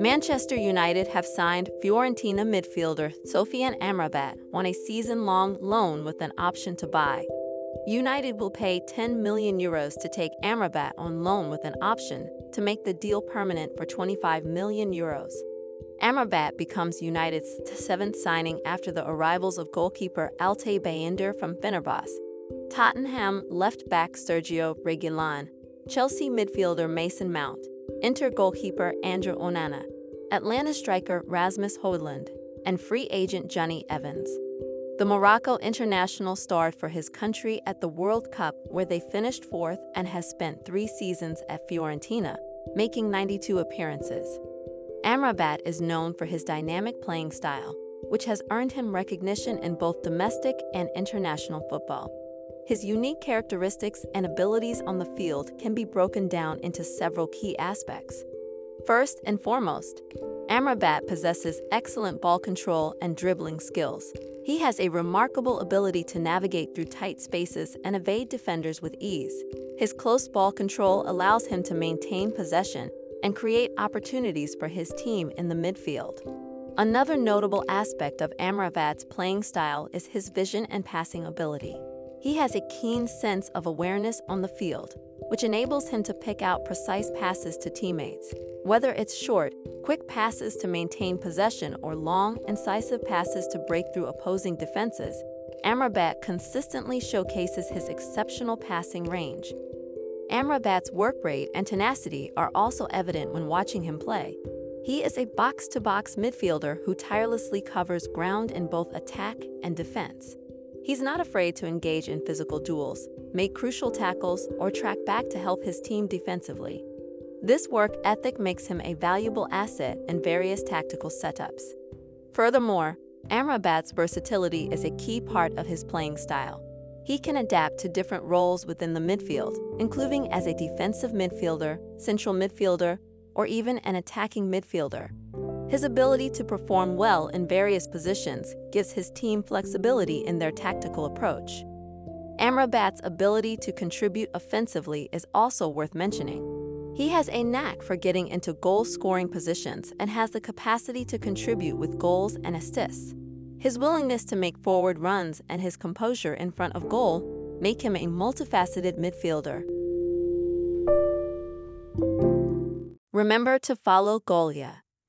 Manchester United have signed Fiorentina midfielder Sofyan Amrabat on a season-long loan with an option to buy. United will pay 10 million euros to take Amrabat on loan with an option to make the deal permanent for 25 million euros. Amrabat becomes United's seventh signing after the arrivals of goalkeeper Altay Bayındır from Fenerbahce, Tottenham left back Sergio Reguilon, Chelsea midfielder Mason Mount, Inter goalkeeper André Onana, Atalanta striker Rasmus Højlund, and free agent Jonny Evans. The Morocco international starred for his country at the World Cup, where they finished fourth, and has spent three seasons at Fiorentina, making 92 appearances. Amrabat is known for his dynamic playing style, which has earned him recognition in both domestic and international football. His unique characteristics and abilities on the field can be broken down into several key aspects. First and foremost, Amrabat possesses excellent ball control and dribbling skills. He has a remarkable ability to navigate through tight spaces and evade defenders with ease. His close ball control allows him to maintain possession and create opportunities for his team in the midfield. Another notable aspect of Amrabat's playing style is his vision and passing ability. He has a keen sense of awareness on the field, which enables him to pick out precise passes to teammates. Whether it's short, quick passes to maintain possession or long, incisive passes to break through opposing defenses, Amrabat consistently showcases his exceptional passing range. Amrabat's work rate and tenacity are also evident when watching him play. He is a box to box midfielder who tirelessly covers ground in both attack and defense. He's not afraid to engage in physical duels, make crucial tackles, or track back to help his team defensively. This work ethic makes him a valuable asset in various tactical setups. Furthermore, Amrabat's versatility is a key part of his playing style. He can adapt to different roles within the midfield, including as a defensive midfielder, central midfielder, or even an attacking midfielder. His ability to perform well in various positions gives his team flexibility in their tactical approach. Amrabat's ability to contribute offensively is also worth mentioning. He has a knack for getting into goal scoring positions and has the capacity to contribute with goals and assists. His willingness to make forward runs and his composure in front of goal make him a multifaceted midfielder. Remember to follow Golia